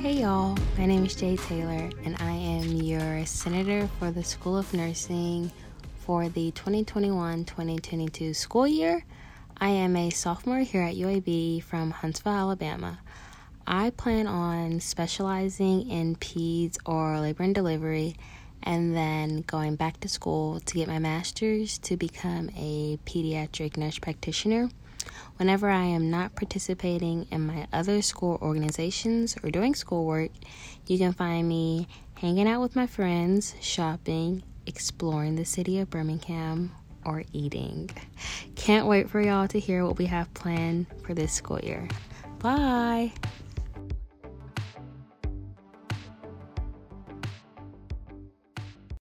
Hey y'all, my name is Jay Taylor, and I am your senator for the School of Nursing for the 2021 2022 school year. I am a sophomore here at UAB from Huntsville, Alabama. I plan on specializing in peds or labor and delivery and then going back to school to get my master's to become a pediatric nurse practitioner. Whenever I am not participating in my other school organizations or doing schoolwork, you can find me hanging out with my friends, shopping, exploring the city of Birmingham, or eating. Can't wait for y'all to hear what we have planned for this school year. Bye.